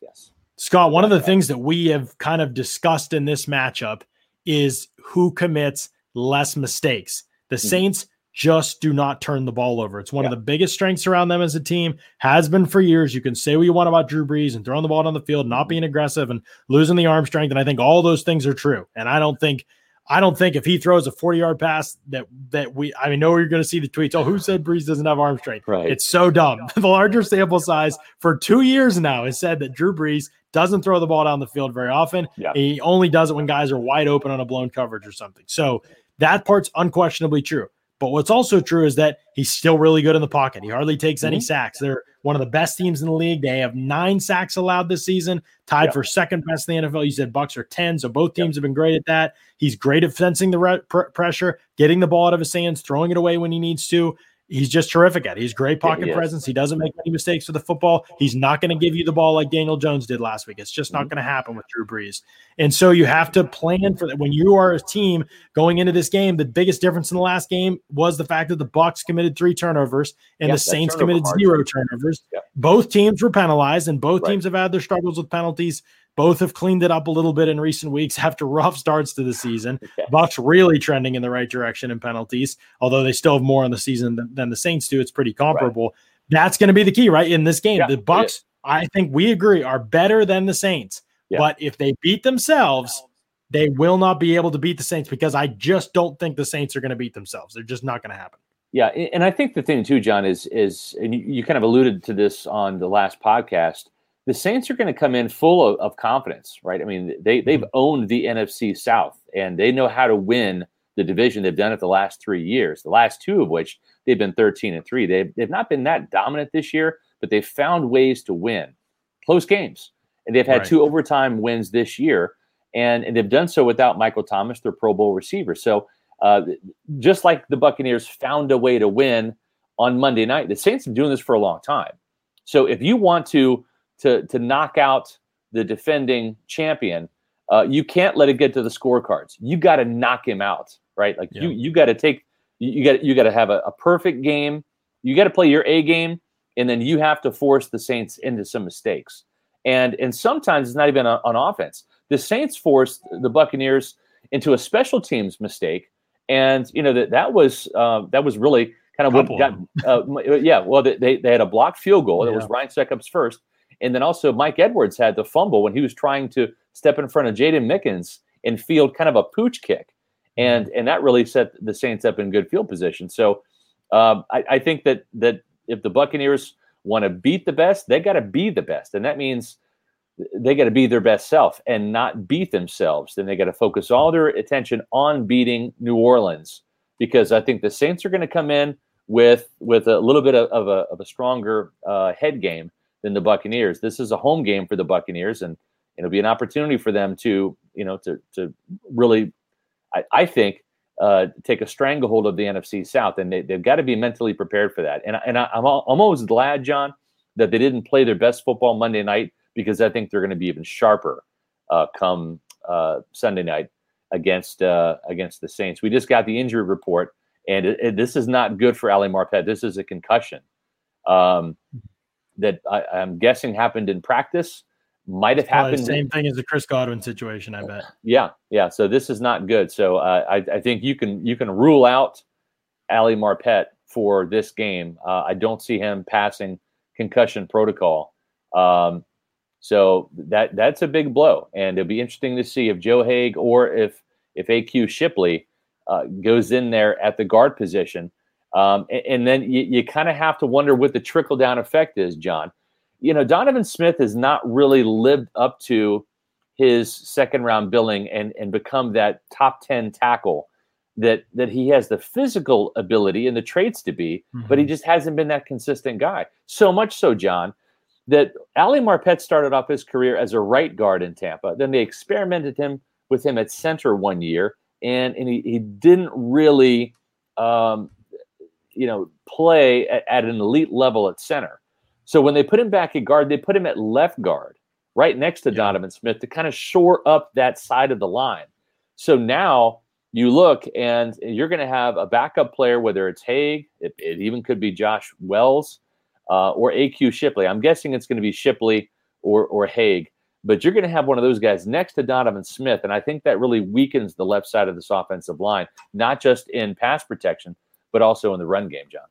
Yes. Scott, one of the things that we have kind of discussed in this matchup is who commits less mistakes. The mm-hmm. Saints just do not turn the ball over. It's one yeah. of the biggest strengths around them as a team, has been for years. You can say what you want about Drew Brees and throwing the ball down the field, not being aggressive and losing the arm strength. And I think all those things are true. And I don't think I don't think if he throws a 40 yard pass that that we I mean know you're gonna see the tweets. Oh, who said Brees doesn't have arm strength? Right. It's so dumb. the larger sample size for two years now has said that Drew Brees doesn't throw the ball down the field very often. Yeah. He only does it when guys are wide open on a blown coverage or something. So that part's unquestionably true. But what's also true is that he's still really good in the pocket. He hardly takes mm-hmm. any sacks. They're one of the best teams in the league. They have nine sacks allowed this season, tied yep. for second best in the NFL. You said Bucks are 10, so both teams yep. have been great at that. He's great at fencing the re- pr- pressure, getting the ball out of his hands, throwing it away when he needs to he's just terrific at it. He's great pocket yeah, he presence. He doesn't make any mistakes with the football. He's not going to give you the ball like Daniel Jones did last week. It's just not mm-hmm. going to happen with Drew Brees. And so you have to plan for that. When you are a team going into this game, the biggest difference in the last game was the fact that the Bucks committed three turnovers and yeah, the Saints committed margin. zero turnovers. Yeah. Both teams were penalized, and both right. teams have had their struggles with penalties. Both have cleaned it up a little bit in recent weeks after rough starts to the season. Okay. Bucks really trending in the right direction in penalties, although they still have more on the season than, than the Saints do. It's pretty comparable. Right. That's going to be the key, right? In this game, yeah, the Bucks, I think we agree, are better than the Saints. Yeah. But if they beat themselves, they will not be able to beat the Saints because I just don't think the Saints are going to beat themselves. They're just not going to happen. Yeah, and I think the thing too, John, is is and you kind of alluded to this on the last podcast the Saints are going to come in full of, of, confidence, right? I mean, they they've mm-hmm. owned the NFC South and they know how to win the division. They've done it the last three years. The last two of which they've been thirteen and three. They've they've not been that dominant this year, but they've found ways to win close games, and they've had right. two overtime wins this year, and, and they've done so without Michael Thomas, their Pro Bowl receiver. So. Uh, just like the Buccaneers found a way to win on Monday night, the Saints have been doing this for a long time. So if you want to to to knock out the defending champion, uh, you can't let it get to the scorecards. You got to knock him out, right? Like yeah. you you got to take you got you got to have a, a perfect game. You got to play your A game, and then you have to force the Saints into some mistakes. And and sometimes it's not even on, on offense. The Saints forced the Buccaneers into a special teams mistake, and you know that that was uh, that was really kind of what got uh, yeah. Well, they they had a blocked field goal. Yeah. It was Ryan Succop's first, and then also Mike Edwards had the fumble when he was trying to step in front of Jaydon Mickens and field kind of a pooch kick. And and that really set the Saints up in good field position. So um, I, I think that that if the Buccaneers want to beat the best, they got to be the best. And that means they got to be their best self and not beat themselves. Then they got to focus all their attention on beating New Orleans because I think the Saints are going to come in with with a little bit of, of a, of a stronger uh, head game than the Buccaneers. This is a home game for the Buccaneers, and it'll be an opportunity for them to, you know, to to really, I, I think, uh, take a stranglehold of the NFC South, and they, have got to be mentally prepared for that. And and I, am I'm almost glad, John, that they didn't play their best football Monday night because I think they're going to be even sharper uh, come uh, Sunday night against uh, against the Saints. We just got the injury report, and it, it, this is not good for Ali Marpet. This is a concussion um, that I, am guessing happened in practice. Might have happened. same thing as the Chris Godwin situation, I bet. Yeah, yeah. So this is not good. So uh, I, I think you can you can rule out Ali Marpet for this game. Uh, I don't see him passing concussion protocol. Um, so that that's a big blow, and it'll be interesting to see if Joe Haeg or if if AQ Shipley uh, goes in there at the guard position. Um, and, and, then you, you kind of have to wonder what the trickle down effect is, John. You know, Donovan Smith has not really lived up to his second round billing and and become that top 10 tackle that that he has the physical ability and the traits to be, mm-hmm. but he mm-hmm. just hasn't been that consistent guy. So much so, John, that Ali Marpet started off his career as a right guard in Tampa. Then they experimented him with him at center one year, and, and he, he didn't really, um, you know, play at, at, an elite level at center. So when they put him back at guard, they put him at left guard, right next to Donovan Smith, to kind of shore up that side of the line. So now you look and you're going to have a backup player, whether it's Haeg, it, it even could be Josh Wells uh, or AQ Shipley. I'm guessing it's going to be Shipley or or Haeg, but you're going to have one of those guys next to Donovan Smith, and I think that really weakens the left side of this offensive line, not just in pass protection, but also in the run game, John.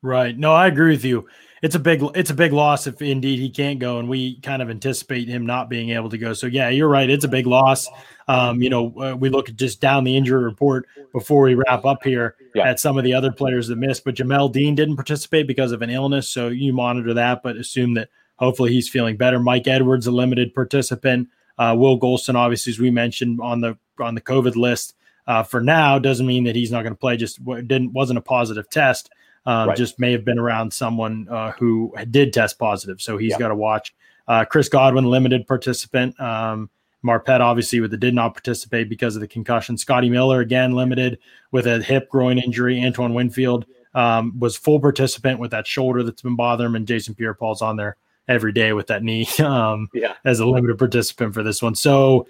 Right. No, I agree with you. It's a big it's a big loss if indeed he can't go, and we kind of anticipate him not being able to go. So yeah, you're right. It's a big loss. Um, you know, uh, we look at just down the injury report before we wrap up here yeah. at some of the other players that missed, but Jamel Dean didn't participate because of an illness. So you monitor that, but assume that hopefully he's feeling better. Mike Edwards, a limited participant. Uh, Will Gholston, obviously, as we mentioned on the on the COVID list uh, for now, doesn't mean that he's not going to play. Just didn't wasn't a positive test. Um, right. Just may have been around someone uh, who did test positive, so he's yeah. got to watch. Uh, Chris Godwin, limited participant. Um, Marpet, obviously, with the did not participate because of the concussion. Scotty Miller, again, limited with a hip groin injury. Antoine Winfield um, was full participant with that shoulder that's been bothering him, and Jason Pierre Paul's on there every day with that knee um, yeah. as a limited participant for this one. So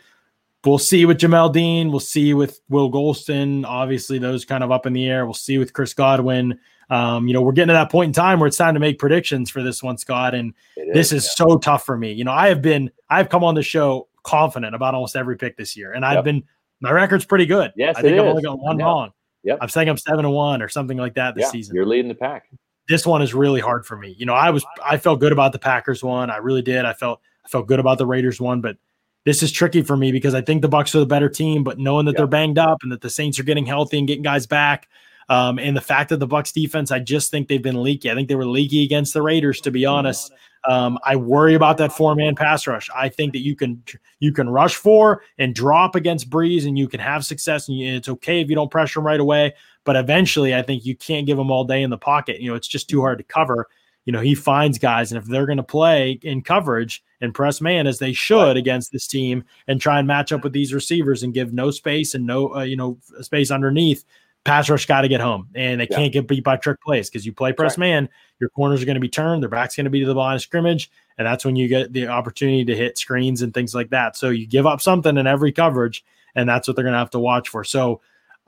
we'll see with Jamel Dean. We'll see with Will Gholston. Obviously, those kind of up in the air. We'll see with Chris Godwin um, you know, we're getting to that point in time where it's time to make predictions for this one, Scott. And is, this is yeah. so tough for me. You know, I have been, I've come on the show confident about almost every pick this year, and I've yep. been, my record's pretty good. Yes, I think I've is. only got one wrong. Yep. I'm saying I'm seven to one or something like that this yeah, season. You're leading the pack. This one is really hard for me. You know, I was, I felt good about the Packers one. I really did. I felt, I felt good about the Raiders one, but this is tricky for me because I think the Bucks are the better team, but knowing that they're banged up and that the Saints are getting healthy and getting guys back, um, and the fact that the Bucks defense, I just think they've been leaky. I think they were leaky against the Raiders, to be honest. Um, I worry about that four man pass rush. I think that you can you can rush four and drop against Brees, and you can have success. And it's okay if you don't pressure him right away, but eventually, I think you can't give him all day in the pocket. You know, it's just too hard to cover. You know, he finds guys, and if they're going to play in coverage and press man as they should against this team, and try and match up with these receivers and give no space and no uh, you know space underneath, pass rush got to get home, and they yeah. can't get beat by trick plays because you play press right. man, your corners are going to be turned, their back's going to be to the line of scrimmage, and that's when you get the opportunity to hit screens and things like that. So you give up something in every coverage, and that's what they're going to have to watch for. So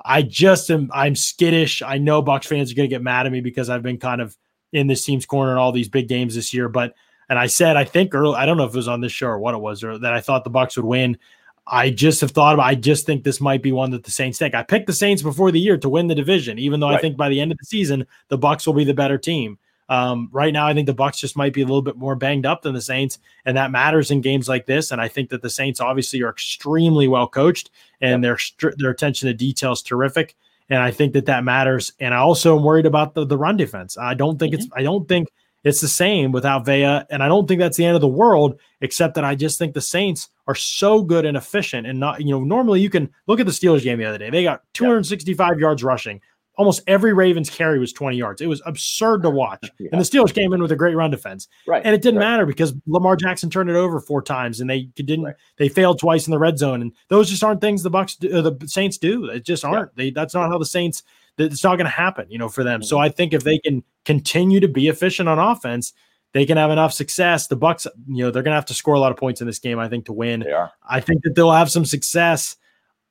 I just am I'm skittish. I know Bucks fans are going to get mad at me because I've been kind of in this team's corner in all these big games this year, but and I said I think early I don't know if it was on this show or what it was or that I thought the Bucks would win. I just have thought about. I just think this might be one that the Saints take. I picked the Saints before the year to win the division, even though right. I think by the end of the season the Bucks will be the better team. Um, right now, I think the Bucks just might be a little bit more banged up than the Saints, and that matters in games like this. And I think that the Saints obviously are extremely well coached, and yep. their their attention to detail is terrific. And I think that that matters. And I also am worried about the, the run defense. I don't think mm-hmm. it's. I don't think it's the same without Vea. And I don't think that's the end of the world, except that I just think the Saints are so good and efficient and not, you know, normally you can look at the Steelers game the other day. They got 265 yards rushing, almost every Ravens carry was 20 yards. It was absurd to watch. yeah. And the Steelers came in with a great run defense. Right. And it didn't right. matter because Lamar Jackson turned it over four times and they didn't right. they failed twice in the red zone and those just aren't things the Bucks do, uh, the Saints do. It just aren't. Yeah. They that's not how the Saints it's not going to happen, you know, for them. Mm-hmm. So I think if they can continue to be efficient on offense, they can have enough success. The Bucks, you know, they're going to have to score a lot of points in this game, I think, to win. I think that they'll have some success.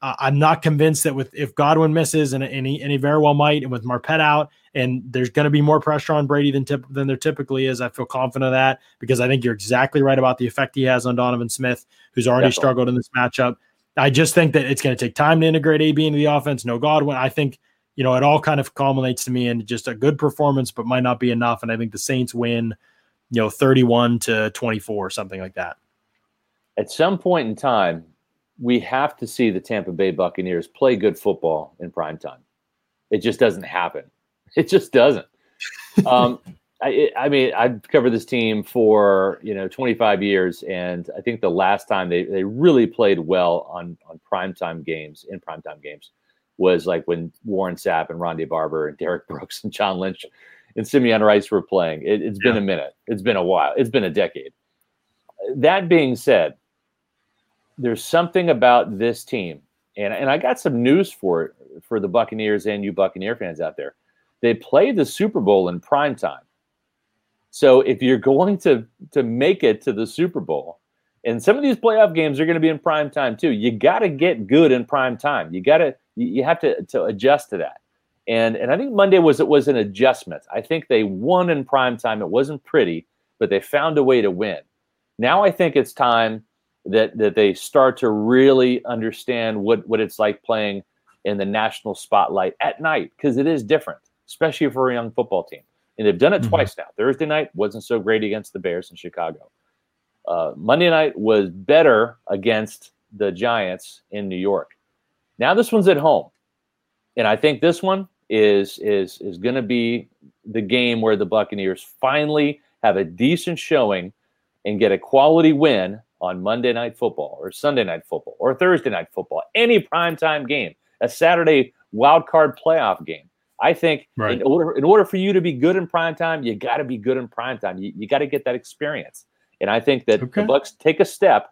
Uh, I'm not convinced that with if Godwin misses and, and, he, and he very well might, and with Marpet out, and there's going to be more pressure on Brady than tip, than there typically is. I feel confident of that because I think you're exactly right about the effect he has on Donovan Smith, who's already Definitely. struggled in this matchup. I just think that it's going to take time to integrate AB into the offense. No Godwin. I think you know it all kind of culminates to me in just a good performance, but might not be enough. And I think the Saints win you know 31 to 24 or something like that at some point in time we have to see the tampa bay buccaneers play good football in prime time it just doesn't happen it just doesn't um, I, I, mean i've covered this team for you know 25 years and i think the last time they, they really played well on on primetime games in primetime games was like when warren sapp and rondé barber and Derek brooks and john lynch and Simeon Rice were playing. It, has been a minute. It's been a while. It's been a decade. That being said, there's something about this team, and and I got some news for it for the Buccaneers and you Buccaneer fans out there. They play the Super Bowl in prime time. So if you're going to to make it to the Super Bowl, and some of these playoff games are going to be in prime time too, you got to get good in prime time. You got to you have to to adjust to that. And and I think Monday was it was an adjustment. I think they won in prime time. It wasn't pretty, but they found a way to win. Now I think it's time that that they start to really understand what what it's like playing in the national spotlight at night because it is different, especially for a young football team. And they've done it mm-hmm. twice now. Thursday night wasn't so great against the Bears in Chicago. Uh, Monday night was better against the Giants in New York. Now this one's at home, and I think this one is is is going to be the game where the Buccaneers finally have a decent showing and get a quality win on Monday night football or Sunday night football or Thursday night football, any primetime game, a Saturday wild card playoff game. I think right. in order in order for you to be good in prime time, you got to be good in prime time. You, you got to get that experience. And I think that okay. the Bucks take a step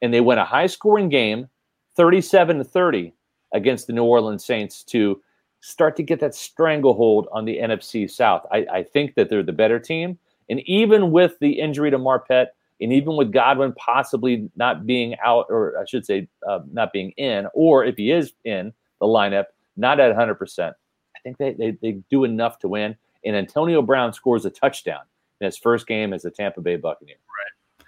and they win a high scoring game, 37 to 30 against the New Orleans Saints to start to get that stranglehold on the NFC South. I, I think that they're the better team. And even with the injury to Marpet, and even with Godwin possibly not being out, or I should say, uh, not being in, or if he is in the lineup, not at 100%, I think they, they, they do enough to win. And Antonio Brown scores a touchdown in his first game as a Tampa Bay Buccaneer. Right.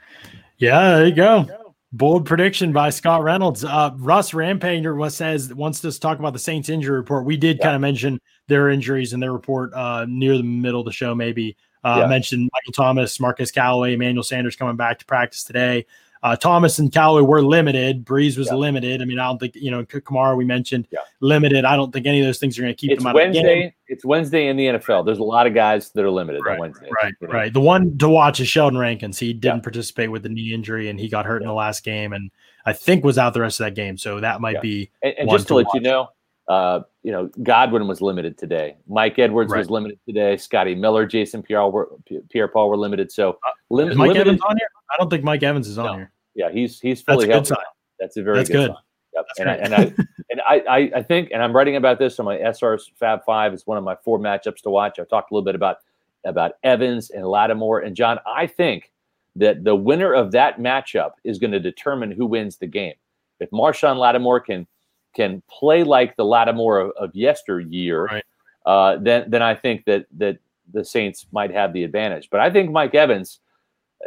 Yeah, there you go. Bold prediction by Scott Reynolds. Uh, Russ Rampanger was says wants to talk about the Saints injury report. We did yeah. kind of mention their injuries in their report uh, near the middle of the show. Maybe uh, yeah. mentioned Michael Thomas, Marquez Callaway, Emmanuel Sanders coming back to practice today. Uh, Thomas and Callaway were limited. Brees was yeah. limited. I mean, I don't think you know Kamara. We mentioned yeah. limited. I don't think any of those things are going to keep it's them out Wednesday, of the game. It's Wednesday in the NFL. There's a lot of guys that are limited right, on Wednesday. Right, right. The one to watch is Sheldon Rankins. He didn't yeah. participate with the knee injury, and he got hurt in the last game, and I think was out the rest of that game. So that might be. And, and just to, to let watch. you know, uh, you know, Godwin was limited today. Mike Edwards right. was limited today. Scotty Miller, Jason Pierre, were, Pierre Paul were limited. So uh, lim- Mike limited. Evans on here? I don't think Mike Evans is on no. here. Yeah, he's he's fully That's a healthy. That's a very That's good, good. sign. Yep. and, I, and I and I, I think and I'm writing about this on my SR Fab Five. It's one of my four matchups to watch. I've talked a little bit about about Evans and Lattimore and John. I think that the winner of that matchup is going to determine who wins the game. If Marshon Lattimore can can play like the Lattimore of, of yesteryear, right. uh, then then I think that that the Saints might have the advantage. But I think Mike Evans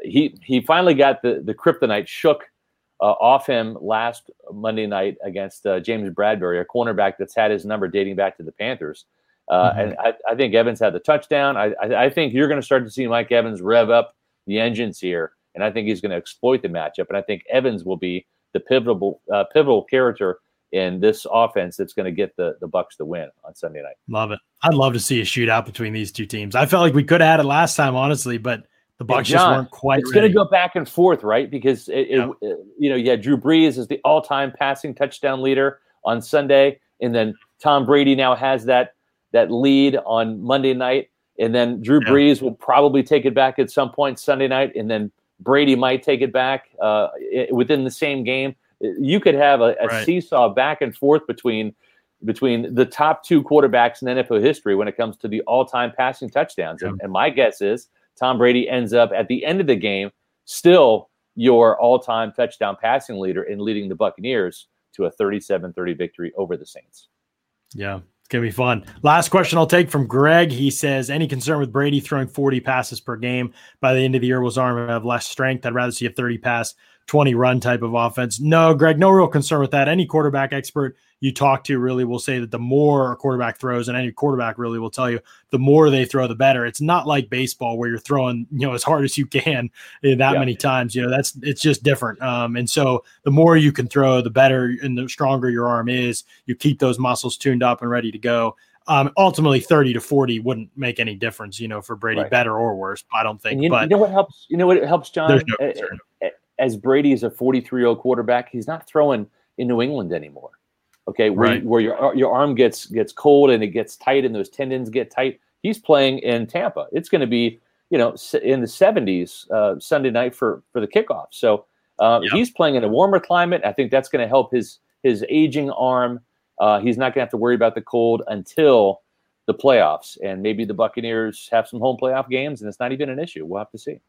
he he finally got the the kryptonite shook uh, off him last Monday night against uh, James Bradberry, a cornerback that's had his number dating back to the Panthers. Uh, mm-hmm. And I, I, think Evans had the touchdown. I, I, I think you're going to start to see Mike Evans rev up the engines here, and I think he's going to exploit the matchup. And I think Evans will be the pivotal uh, pivotal character in this offense that's going to get the the Bucks to win on Sunday night. Love it. I'd love to see a shootout between these two teams. I felt like we could have had it last time, honestly, but the Bucks John, just weren't quite. It's going to go back and forth, right? Because it, it, you know, yeah, Drew Brees is the all-time passing touchdown leader on Sunday, and then Tom Brady now has that that lead on Monday night, and then Drew yeah. Brees will probably take it back at some point Sunday night, and then Brady might take it back uh, within the same game. You could have a, a right. seesaw back and forth between between the top two quarterbacks in NFL history when it comes to the all-time passing touchdowns. Yeah. And, and my guess is Tom Brady ends up at the end of the game still your all-time touchdown passing leader in leading the Buccaneers to a 37-30 victory over the Saints. Yeah, it's gonna be fun. Last question I'll take from Greg. He says, "Any concern with Brady throwing 40 passes per game by the end of the year? Will his arm have less strength? I'd rather see a 30 pass 20 run type of offense. No, Greg, no real concern with that. Any quarterback expert you talk to really will say that the more a quarterback throws, and any quarterback really will tell you, the more they throw, the better. It's not like baseball where you're throwing, you know, as hard as you can eh, that yeah. many times. You know, that's it's just different. Um, and so the more you can throw, the better and the stronger your arm is. You keep those muscles tuned up and ready to go. Um, ultimately, thirty to forty wouldn't make any difference, you know, for Brady, right. better or worse. I don't think. You, but you know what helps? You know what helps, John? No as Brady is a 43 year old quarterback, he's not throwing in New England anymore. Okay, where, right. where your your arm gets gets cold and it gets tight and those tendons get tight. He's playing in Tampa. It's going to be you know in the 70s uh, Sunday night for for the kickoff. So uh, yep. he's playing in a warmer climate. I think that's going to help his his aging arm. Uh, he's not going to have to worry about the cold until the playoffs, and maybe the Buccaneers have some home playoff games, and it's not even an issue. We'll have to see.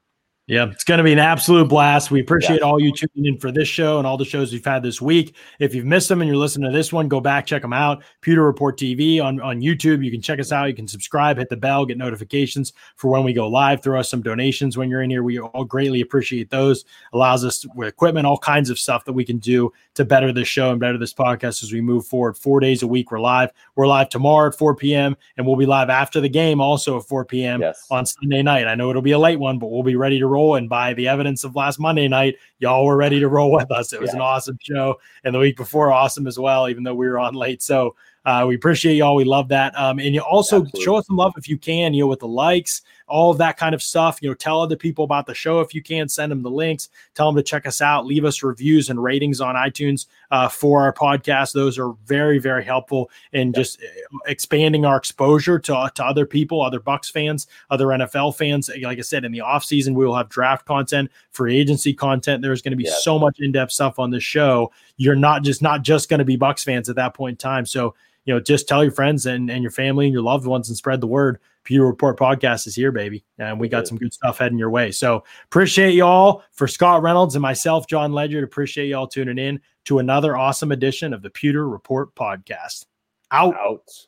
Yeah, it's going to be an absolute blast. We appreciate all you tuning in for this show and all the shows we've had this week. If you've missed them and you're listening to this one, go back, check them out. Pewter Report TV on, on YouTube. You can check us out. You can subscribe, hit the bell, get notifications for when we go live. Throw us some donations when you're in here. We all greatly appreciate those. Allows us with equipment, all kinds of stuff that we can do to better this show and better this podcast as we move forward. Four days a week, we're live. We're live tomorrow at 4 p.m. and we'll be live after the game also at 4 p.m. Yes. on Sunday night. I know it'll be a late one, but we'll be ready to roll roll. And by the evidence of last Monday night, y'all were ready to roll with us. It was yeah. an awesome show. And the week before, awesome as well, even though we were on late. So uh, we appreciate y'all. We love that. Um, and you also Absolutely. show us some love if you can, you know, with the likes, all of that kind of stuff. You know, tell other people about the show if you can. Send them the links. Tell them to check us out. Leave us reviews and ratings on iTunes uh, for our podcast. Those are very, very helpful in just uh, expanding our exposure to, to other people, other Bucks fans, other NFL fans. Like I said, in the off season, we will have draft content, free agency content. There's going to be yeah. so much in depth stuff on this show. You're not just not just going to be Bucks fans at that point in time. So you know, just tell your friends and, and your family and your loved ones and spread the word. Pewter Report podcast is here, baby. And we got some good stuff heading your way. So appreciate y'all for Scott Reynolds and myself, Jon Ledyard. Appreciate y'all tuning in to another awesome edition of the Pewter Report podcast. Out. Out.